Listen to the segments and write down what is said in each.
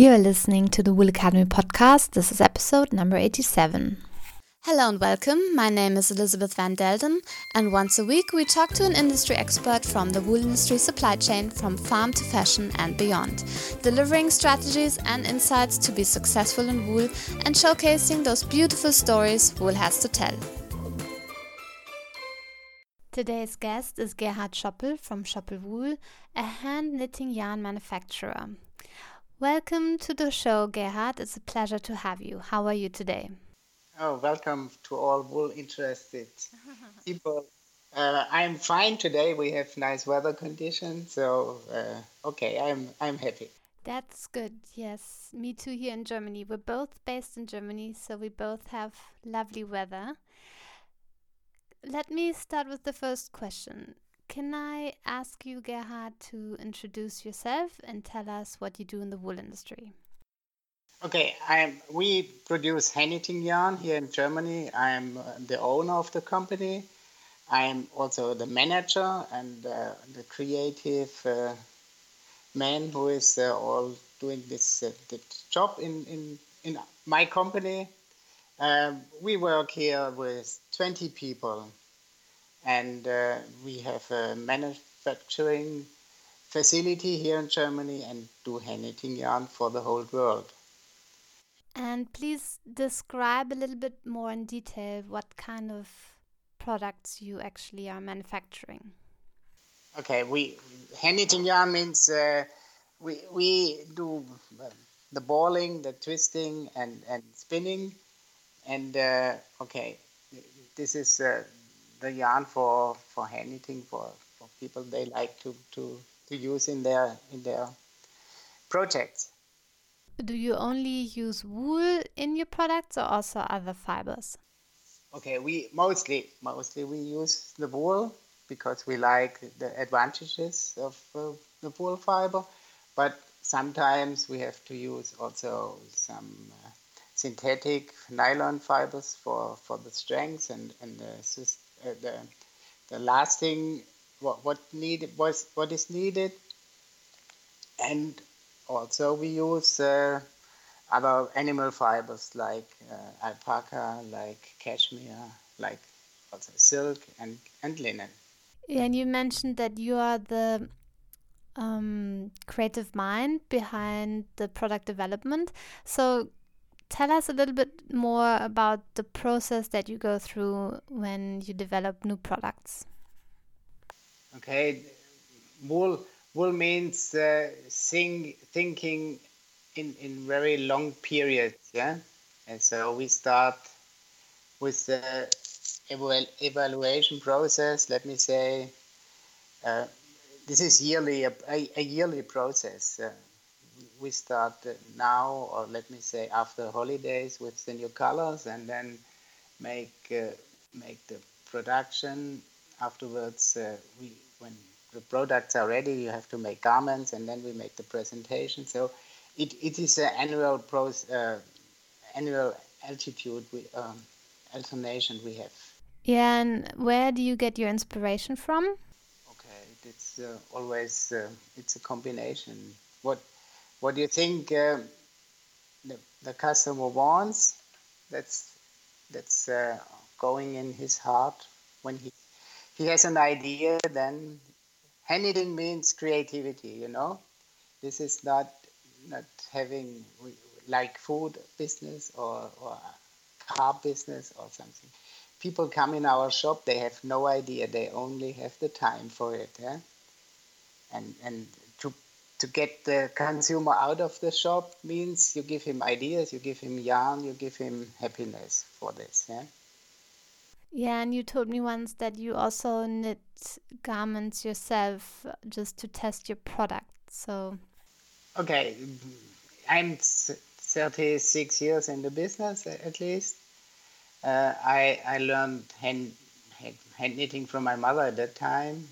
You are listening to the Wool Academy podcast. This is episode number 87. Hello and welcome. My name is Elizabeth Van Delden, and once a week we talk to an industry expert from the wool industry supply chain from farm to fashion and beyond, delivering strategies and insights to be successful in wool and showcasing those beautiful stories wool has to tell. Today's guest is Gerhard Schoppel from Schoppel Wool, a hand knitting yarn manufacturer. Welcome to the show, Gerhard. It's a pleasure to have you. How are you today? Oh, welcome to all wool interested people. Uh, I'm fine today. We have nice weather conditions, so uh, okay, I'm I'm happy. That's good. Yes, me too. Here in Germany, we're both based in Germany, so we both have lovely weather. Let me start with the first question. Can I ask you, Gerhard, to introduce yourself and tell us what you do in the wool industry? Okay, I'm, we produce hand knitting yarn here in Germany. I'm uh, the owner of the company. I'm also the manager and uh, the creative uh, man who is uh, all doing this, uh, job in, in, in my company. Um, we work here with 20 people and uh, we have a manufacturing facility here in Germany and do hand knitting yarn for the whole world. And please describe a little bit more in detail what kind of products you actually are manufacturing. Okay, we hand knitting yarn means uh, we we do the balling, the twisting, and and spinning, and uh, okay, this is uh, the yarn for for hand knitting for for people they like to to to use in their in their projects. Do you only use wool in your products or also other fibers? Okay, we mostly mostly we use the wool because we like the advantages of uh, the wool fiber, but sometimes we have to use also some uh, synthetic nylon fibers for, for the strength and, and the uh, the the thing what what needed was what is needed, and also we use uh, other animal fibers like uh, alpaca, like cashmere, like also silk and and linen. And you mentioned that you are the um, creative mind behind the product development. So tell us a little bit more about the process that you go through when you develop new products. Okay, wool wool means uh, think, thinking in in very long periods, yeah. And so we start with the evalu evaluation process. Let me say, uh, this is yearly a, a, a yearly process. Uh, we start now, or let me say after holidays, with the new colors, and then make uh, make the production. Afterwards, uh, we when the products are ready, you have to make garments, and then we make the presentation. So it, it is an annual pros, uh, annual altitude we, um, alternation we have. Yeah, and where do you get your inspiration from? Okay, it's uh, always uh, it's a combination. What what do you think uh, the, the customer wants? That's that's uh, going in his heart when he he has an idea. Then hand knitting means creativity. You know, this is not not having like food business or or car business or something. People come in our shop, they have no idea. They only have the time for it. And and to get the consumer out of the shop means you give him ideas, you give him yarn, you give him happiness for this. Yeah. Yeah, and you told me once that you also knit garments yourself just to test your product. So. Okay, I'm 36 years in the business at least. Uh, I I learned hand, hand, hand knitting from my mother at that time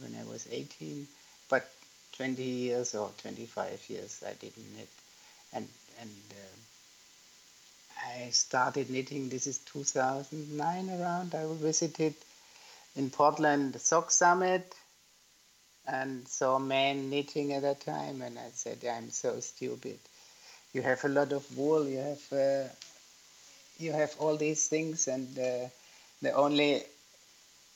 when I was 18, but 20 years or 25 years I didn't knit. And, and uh, I started knitting, this is 2009 around. I visited in Portland the Sock Summit and saw men knitting at that time. And I said, I'm so stupid. you have a lot of wool, you have uh, you have all these things, and uh, the only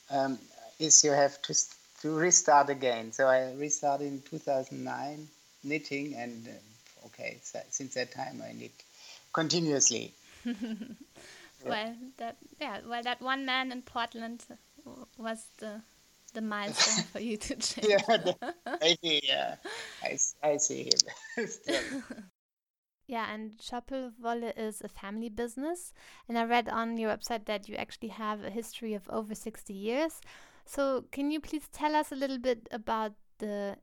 um, is you have to to restart again. So I restarted in 2009 knitting, and uh, okay, so since that time I knit continuously. well, that yeah, well, that one man in Portland was the the milestone for you to change. Yeah, maybe. Yeah, I, I see him. yeah, and Schoppelwolle is a family business, and I read on your website that you actually have a history of over sixty years. So, can you please tell us a little bit about the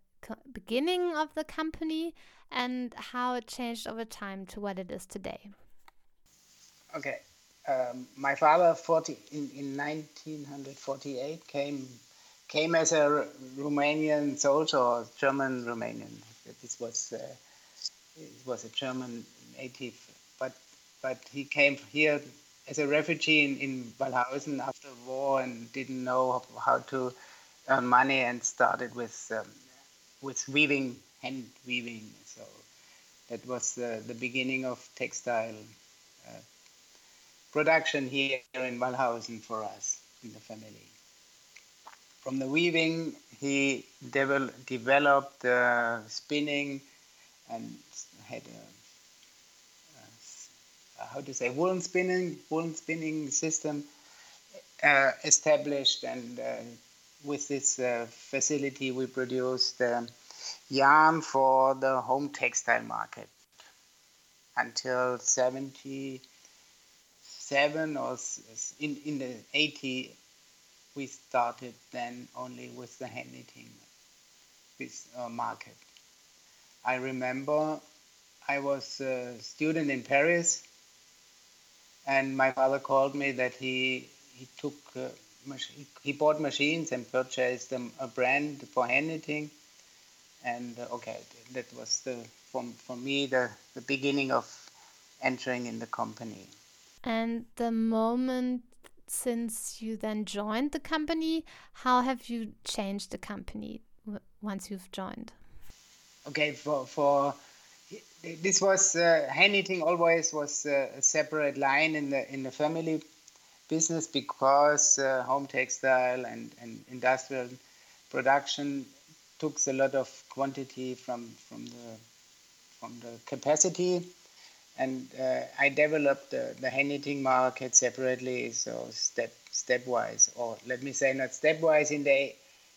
beginning of the company and how it changed over time to what it is today? Okay. Um, my father, 40, in, in 1948, came came as a Romanian soldier, or German Romanian. This was uh, it was a German native, but but he came here as a refugee in, in Wallhausen after war and didn't know how to earn money and started with um, with weaving, hand weaving. So that was the, the beginning of textile uh, production here in Wallhausen for us in the family. From the weaving, he devel- developed uh, spinning and had a how to say woolen spinning woolen spinning system uh, established and uh, with this uh, facility we produced yarn for the home textile market until 77 or in, in the 80 we started then only with the hand knitting with, uh, market. I remember i was a student in paris and my father called me that he he took uh, he bought machines and purchased um, a brand for hand knitting and uh, okay that was the for, for me the, the beginning of entering in the company. And the moment since you then joined the company how have you changed the company once you've joined? Okay for for this was uh, hand knitting always was uh, a separate line in the in the family business because uh, home textile and, and industrial production took a lot of quantity from from the from the capacity. And uh, I developed the, the hand knitting market separately so step stepwise or let me say not stepwise in the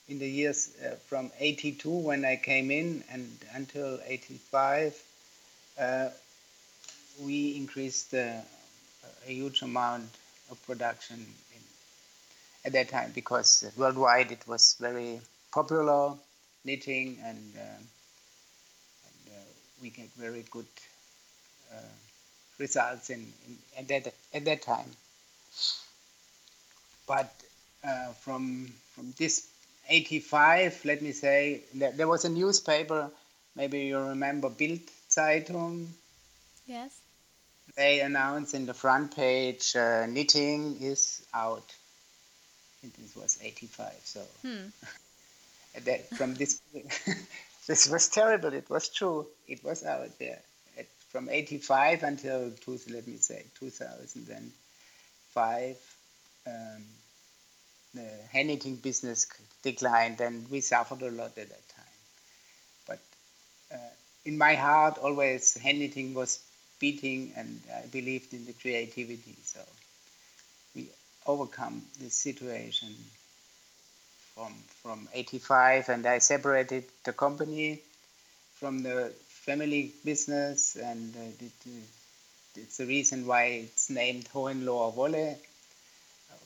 in the years uh, from 82 when I came in and until 85 uh, we increased uh, a huge amount of production in, at that time because worldwide it was very popular knitting and, uh, and we get very good results in, in, at, that, at that time. But uh, from from this 85, let me say, there, there was a newspaper, maybe you remember Bild Zeitung. Yes. They announced in the front page uh, knitting is out. This was 85, so hmm. that, from this, this was terrible. It was true. It was out there. At, from 85 until, two, let me say, 2005, um, the hand knitting business declined and we suffered a lot at that in my heart, always hand knitting was beating, and I believed in the creativity. So we overcome this situation from from 85, and I separated the company from the family business, and uh, it, it's the reason why it's named Hohenloher Wolle.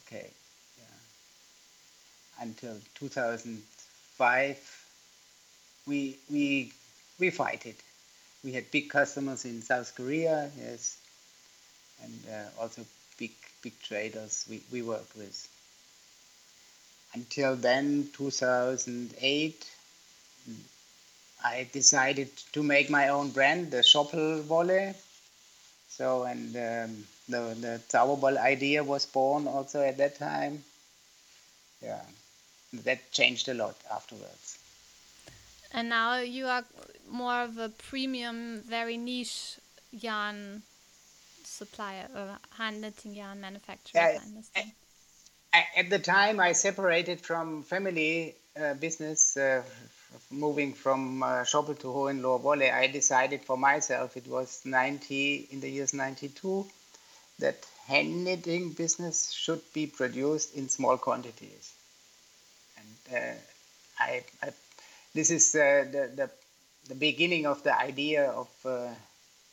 Okay, yeah. Until 2005, we we we fight it. We had big customers in South Korea, yes, and uh, also big big traders we, we worked with. Until then, 2008, I decided to make my own brand, the Schoppelwolle. So, and um, the, the Zauberball idea was born also at that time. Yeah, that changed a lot afterwards. And now you are more of a premium, very niche yarn supplier or hand knitting yarn manufacturer. I. At the time, I separated from family uh, business, uh, moving from uh, Schoppel to Hohenlohe-Wolle. I decided for myself, it was 90 in the years 92, that hand knitting business should be produced in small quantities. And uh, I, I, this is uh, the, the, the beginning of the idea of uh,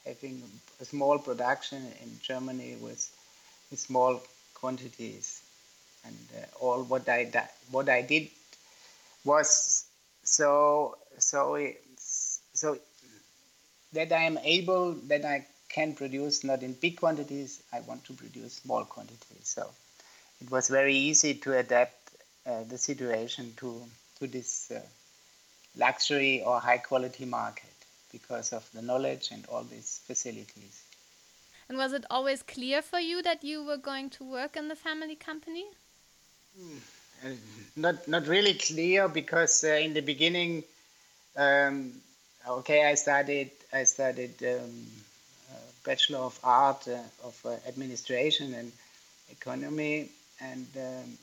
having a small production in Germany with, with small quantities. And uh, all what I what I did was so so so that I am able that I can produce not in big quantities. I want to produce small quantities. So it was very easy to adapt uh, the situation to to this uh, luxury or high quality market because of the knowledge and all these facilities. And was it always clear for you that you were going to work in the family company? Mm, uh, not not really clear because uh, in the beginning, um, okay, I studied I studied um, Bachelor of Art uh, of uh, Administration and Economy, and um,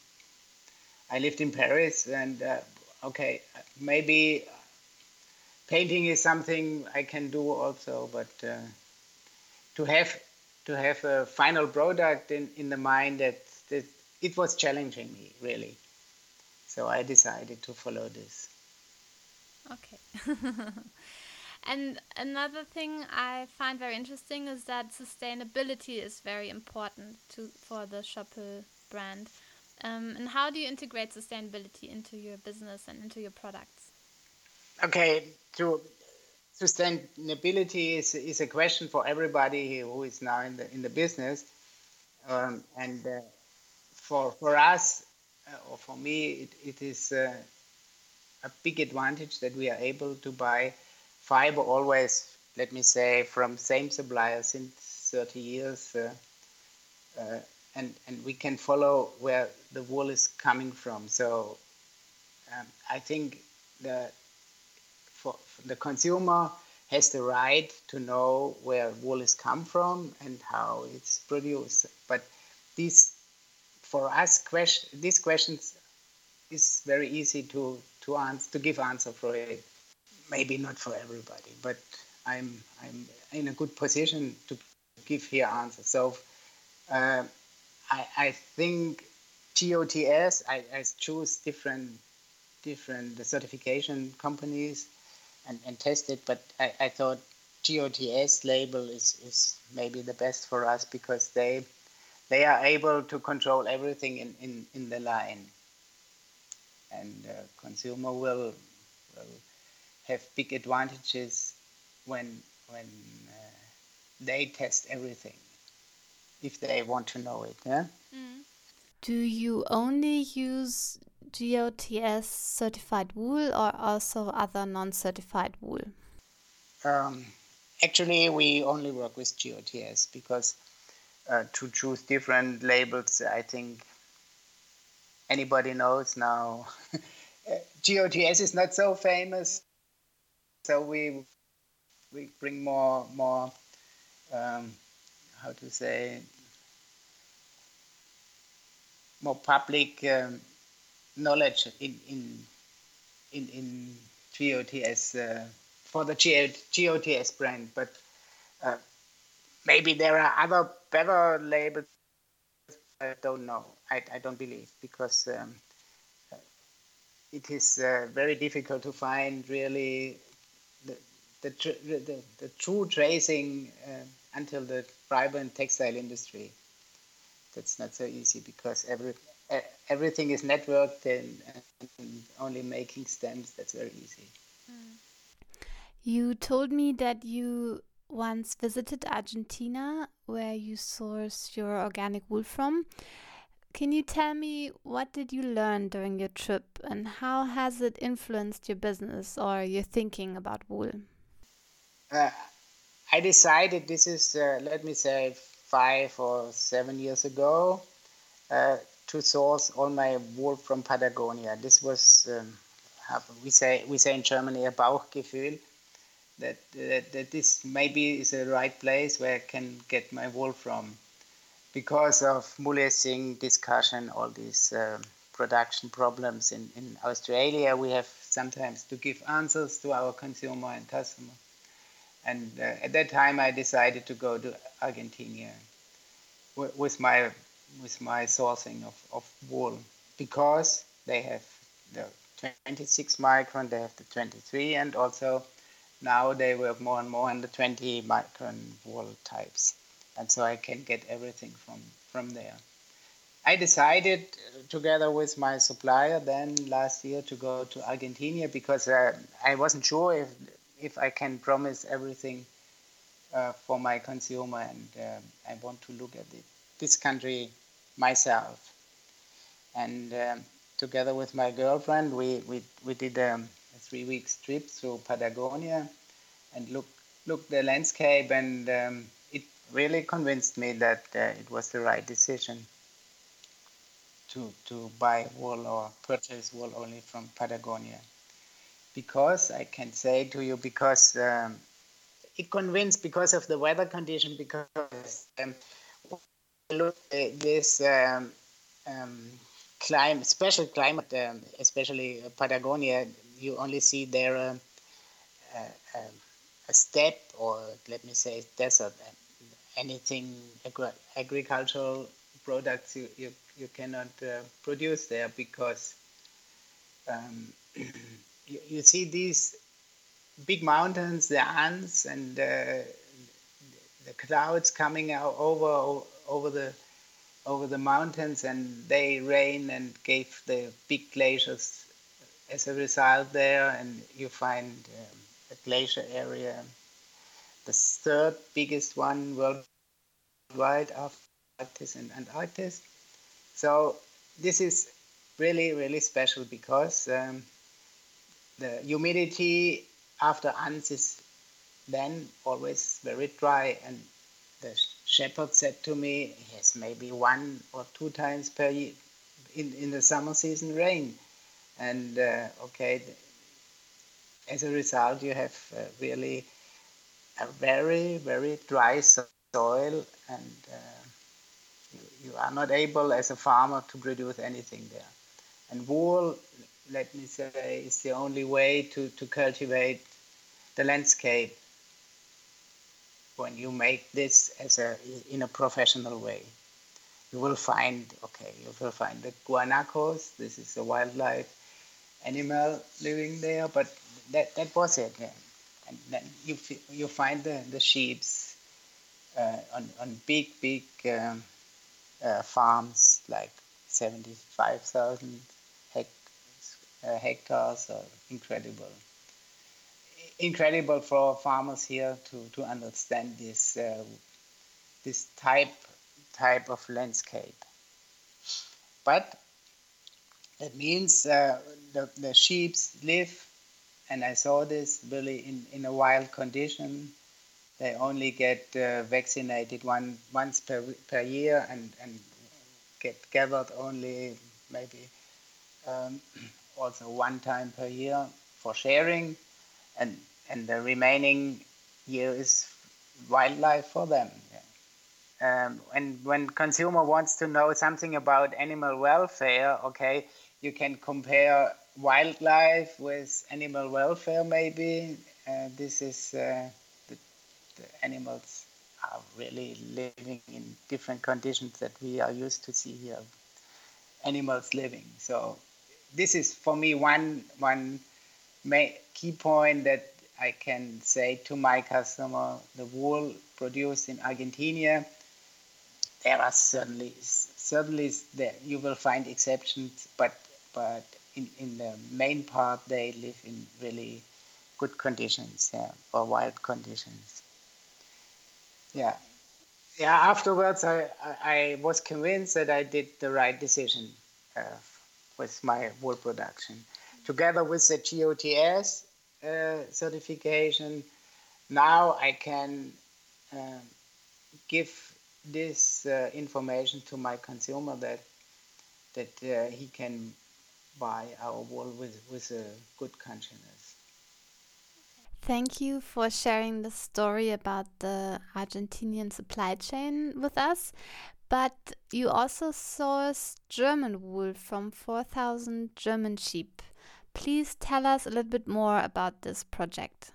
I lived in Paris. And uh, okay, maybe painting is something I can do also, but uh, to have to have a final product in, in the mind that, that it was challenging me really. So I decided to follow this. Okay. and another thing I find very interesting is that sustainability is very important to for the Schoppel brand. Um, and how do you integrate sustainability into your business and into your products? Okay, to sustainability is, is a question for everybody who is now in the in the business, um, and uh, for for us uh, or for me, it, it is uh, a big advantage that we are able to buy fiber always. Let me say from same supplier since 30 years, uh, uh, and and we can follow where the wool is coming from. So um, I think the for, the consumer has the right to know where wool is come from and how it's produced. But these, for us, question, these questions is very easy to to answer to give answer for it. Maybe not for everybody, but I'm I'm in a good position to give here answers. So uh, I I think GOTS I, I choose different different certification companies and, and test it. But I, I thought GOTS label is, is maybe the best for us because they they are able to control everything in, in, in the line. And uh, consumer will, will have big advantages when when uh, they test everything if they want to know it. Yeah. Mm. Do you only use GOTS certified wool or also other non certified wool? Um, actually, we only work with GOTS because uh, to choose different labels, I think anybody knows now. GOTS is not so famous, so we we bring more more um, how to say more public um, knowledge in in in, in GOTS uh, for the GOTS brand, but uh, maybe there are other better labels. I don't know. I, I don't believe because um, it is uh, very difficult to find really the the, the, the true tracing uh, until the fiber and textile industry. That's not so easy because every everything is networked and, and, only making stems. That's very easy. Hmm. You told me that you once visited Argentina, where you source your organic wool from. Can you tell me what did you learn during your trip, and how has it influenced your business or your thinking about wool? Uh, I decided this is, uh, let me say, five or seven years ago. Uh, to source all my wool from Patagonia. This was, um, we say we say in Germany, a Bauchgefühl. that, that, that this maybe is the right place where I can get my wool from. Because of mulesing discussion, all these uh, production problems in, in Australia, we have sometimes to give answers to our consumer and customer. And uh, at that time, I decided to go to Argentina with my with my sourcing of, of wool because they have the 26 micron, they have the 23, and also now they work more and more on the 20 micron wool types. And so I can get everything from, from there. I decided together with my supplier then last year to go to Argentina because uh, I wasn't sure if, if I can promise everything uh, for my consumer and uh, I want to look at it, this country myself. And um, together with my girlfriend, we, we, we did um, a three weeks trip through Patagonia and look look the landscape and um, it really convinced me that uh, it was the right decision to to buy wool or purchase wool only from Patagonia because I can say to you because um, it convinced because of the weather condition because um, look at this um, um, climate special climate um, especially Patagonia you only see there uh, uh, a steppe or let me say desert anything agri- agricultural products you, you, you cannot uh, produce there because um, you, you, see these big mountains, the Andes, and uh, the clouds coming out over over the over the mountains, and they rain and gave the big glaciers as a result there, and you find um, a glacier area, the third biggest one worldwide after Arctic and Antarctic. So this is really, really special because um, the humidity after Andes is then always very dry. And the shepherd said to me, yes, maybe one or two times per year in, in the summer season rain. And uh, okay, as a result, you have uh, really a very, very dry soil and uh, you, you are not able as a farmer to produce anything there. And wool, let me say, is the only way to, to cultivate the landscape when you make this as a in a professional way. You will find okay, you will find the guanacos. This is a wildlife animal living there, but that that was it. Yeah. And then you you find the the sheep's uh, on on big big um, uh, farms like 75,000 hect- uh, hectares are incredible. Incredible for farmers here to, to understand this uh, this type type of landscape. But that means uh, the, the sheep live, and I saw this really in, in a wild condition they only get uh, vaccinated one once per per year and and get gathered only maybe um, also one time per year for sharing, and and the remaining year is wildlife for them. Um, and when consumer wants to know something about animal welfare, okay, you can compare wildlife with animal welfare. Maybe uh, this is. Uh, the animals are really living in different conditions that we are used to see here animals living so this is for me one one key point that I can say to my customer the wool produced in Argentina there are certainly certainly there you will find exceptions but but in, in the main part they live in really good conditions yeah, or wild conditions yeah. Yeah, afterwards, I, I, was convinced that I did the right decision uh, with my wool production. Together with the GOTS uh, certification, now I can uh, give this uh, information to my consumer that that uh, he can buy our wool with, with a good consciousness. Thank you for sharing the story about the Argentinian supply chain with us. But you also source German wool from 4,000 German sheep. Please tell us a little bit more about this project.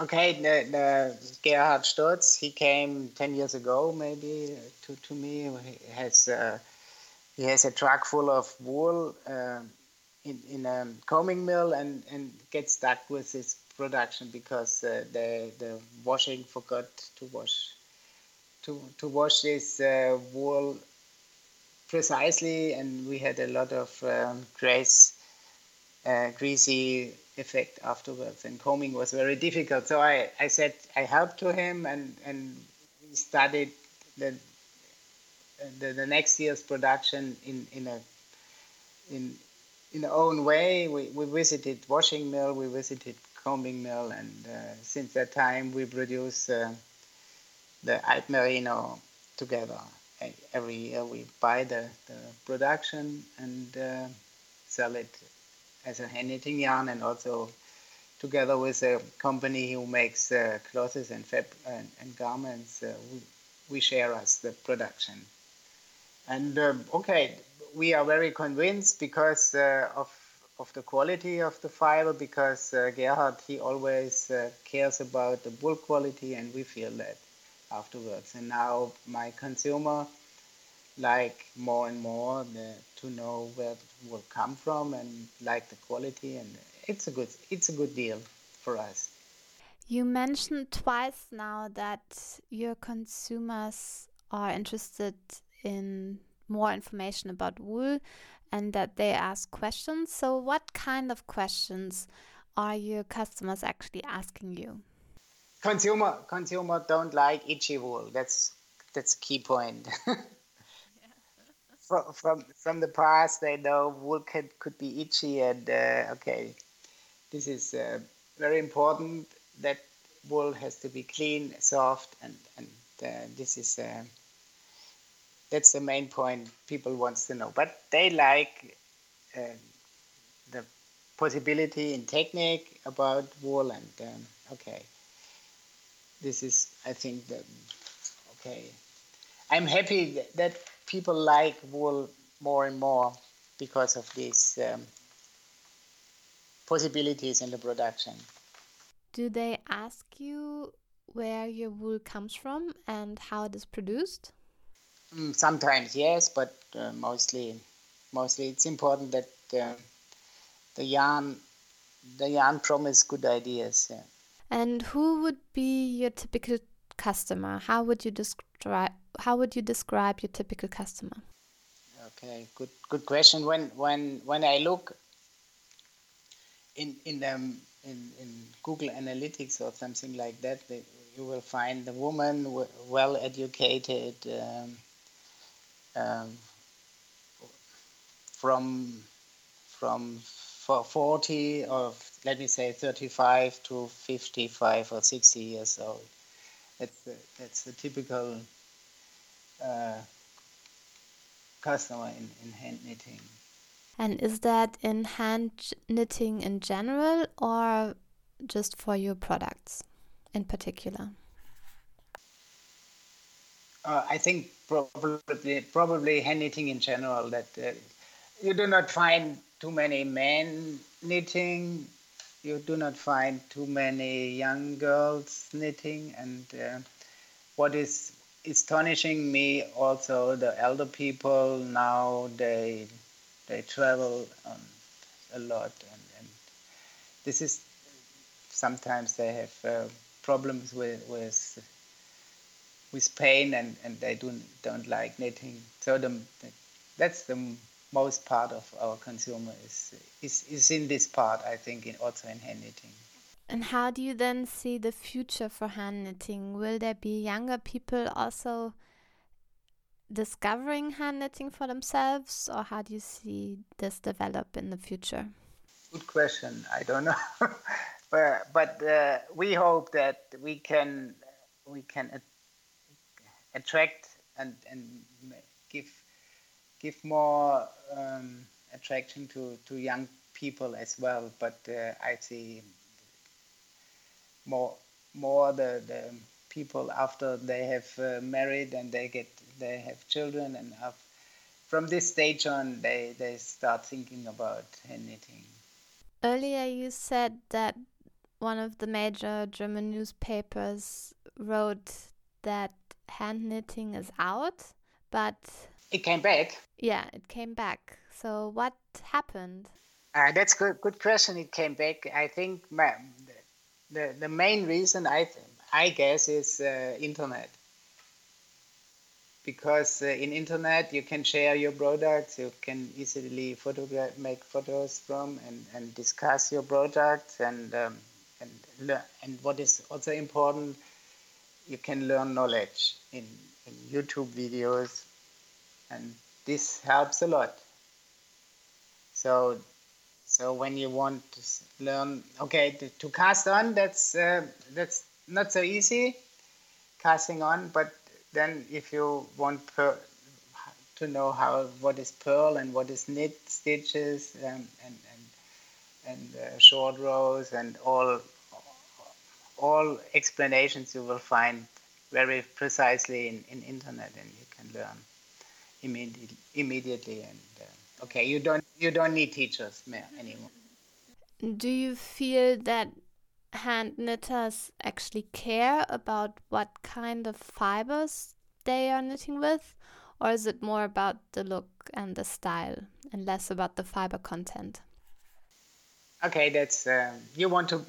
Okay, the, the Gerhard Sturz, he came 10 years ago maybe to, to me. He has, uh, he has a truck full of wool uh, in, in a combing mill and, and gets stuck with his production because uh, the, the washing forgot to wash to, to wash this uh, wool precisely and we had a lot of um, uh, greasy effect afterwards. And combing was very difficult. So I, I said I helped to him and, and we studied the, the, the next year's production in, in a in in our own way. We, we visited washing mill, we visited combing mill, and uh, since that time we produce uh, the Alp Merino together. Every year we buy the, the production and uh, sell it as a hand knitting yarn and also together with a company who makes uh, clothes and, fab- and, and garments, uh, we, we share us the production. And um, okay, we are very convinced because uh, of of the quality of the fiber because uh, Gerhard he always uh, cares about the wool quality and we feel that afterwards. And now my consumer like more and more the, to know where it will come from and like the quality and it's a good it's a good deal for us. You mentioned twice now that your consumers are interested in more information about wool and that they ask questions. So what kind of questions are your customers actually asking you consumer consumer don't like itchy wool that's that's a key point from, from from the past, they know wool could, could be itchy, and uh, okay, this is uh, very important. That wool has to be clean, soft, and and uh, this is uh, that's the main point people wants to know. But they like uh, the possibility in technique about wool, and um, okay, this is I think that okay. I'm happy that people like wool more and more because of these um, possibilities in the production. Do they ask you where your wool comes from and how it is produced? Mm, sometimes yes, but uh, mostly, mostly it's important that uh, the yarn, the yarn promise good ideas. Yeah. And who would be your typical customer? How would you describe how would you describe your typical customer? Okay, good good question. When when when I look in in um, in, in Google Analytics or something like that, they, you will find the woman well educated um, um, from from 40 or let me say 35 to 55 or 60 years old. That's the, that's the typical uh, customer in, in hand knitting. And is that in hand knitting in general or just for your products in particular? Uh, I think probably probably hand knitting in general that uh, you do not find too many men knitting, you do not find too many young girls knitting, and uh, what is astonishing me also the elder people now they they travel um, a lot. And, and this is sometimes they have uh, problems with with with pain and, and they don't don't like knitting. So the, that's the most part of our consumer is is, is in this part I think in also in hand knitting and how do you then see the future for hand knitting? Will there be younger people also discovering hand knitting for themselves, or how do you see this develop in the future? Good question. I don't know, but, but uh, we hope that we can we can attract and and give give more um, attraction to to young people as well. But uh, I see more more the, the people after they have uh, married and they get they have children and have, from this stage on they, they start thinking about hand knitting. Earlier you said that one of the major German newspapers wrote that hand knitting is out, but it came back. Yeah, it came back. So what happened? Uh, that's good. Good question. It came back. I think my, the the main reason I I guess is uh, internet because uh, in internet you can share your products you can easily photograph make photos from and, and discuss your products and um, and learn and what is also important you can learn knowledge in, in youtube videos and this helps a lot. So so when you want to learn okay to, to cast on that's uh, that's not so easy casting on. But then if you want per, to know how what is purl and what is knit stitches and and and, and uh, short rows and all all explanations you will find very precisely in, in internet and you can learn immediately immediately and uh, okay you don't you don't need teachers anymore do you feel that hand knitters actually care about what kind of fibers they are knitting with? Or is it more about the look and the style and less about the fiber content? Okay, that's uh, you want to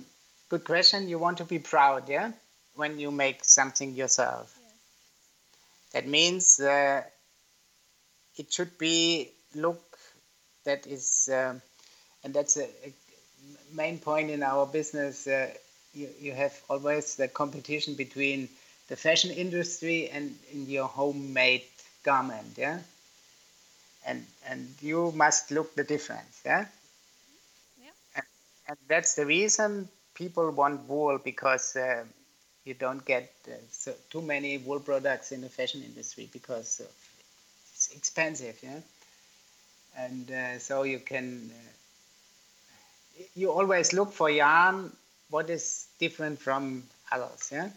good question. You want to be proud, yeah, when you make something yourself. That means uh, it should be look that is, uh, and that's a, a main point in our business, uh, you, you have always the competition between the fashion industry and in your homemade garment, yeah. And and you must look the difference, yeah. Yeah. And, and that's the reason people want wool because uh, you don't get uh, so, too many wool products in the fashion industry because it's expensive, yeah. And uh, so you can uh, you always look for yarn what is different from others, yeah,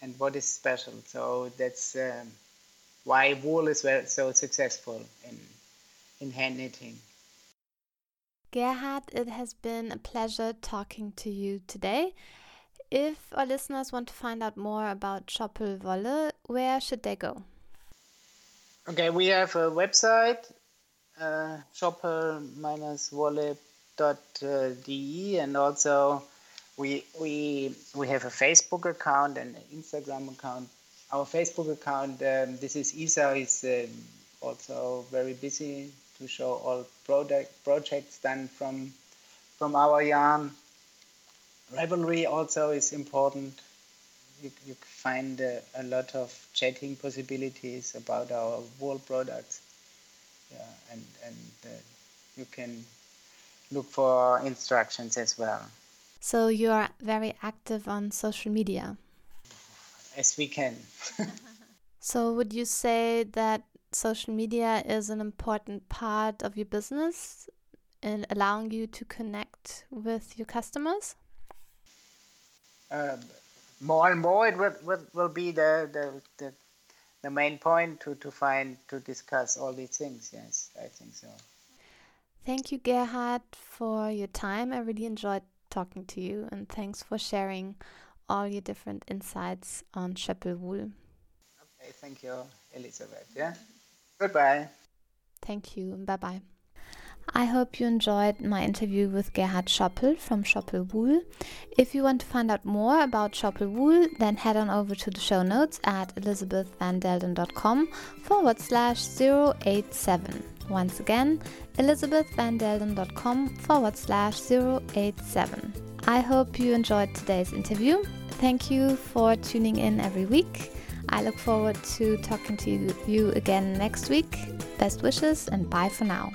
and what is special. So that's um, why wool is very, so successful in in hand knitting. Gerhard, it has been a pleasure talking to you today. If our listeners want to find out more about Schoppel Wolle, where should they go? Okay, we have a website, uh, schoppel-wolle.de, and also we we we have a Facebook account and an Instagram account. Our Facebook account, um, this is Isa, is um, also very busy to show all product projects done from from our yarn. Ravelry also is important. You, you find uh, a lot of chatting possibilities about our wool products. Yeah, and and uh, you can look for instructions as well. So you are very active on social media. As we can. so would you say that social media is an important part of your business in allowing you to connect with your customers? Uh, more and more it will, will, will be the, the, the, the main point to, to find to discuss all these things yes i think so thank you gerhard for your time i really enjoyed talking to you and thanks for sharing all your different insights on Schoppel wool. Okay, thank you, Elizabeth. Yeah. Goodbye. Thank you. Bye bye. I hope you enjoyed my interview with Gerhard Schoppel from Schoppel Wool. If you want to find out more about Schoppel Wool, then head on over to the show notes at elizabethvandelden.com forward slash 087. Once again, elizabethvandelden.com forward slash 087. I hope you enjoyed today's interview. Thank you for tuning in every week. I look forward to talking to you again next week. Best wishes and bye for now.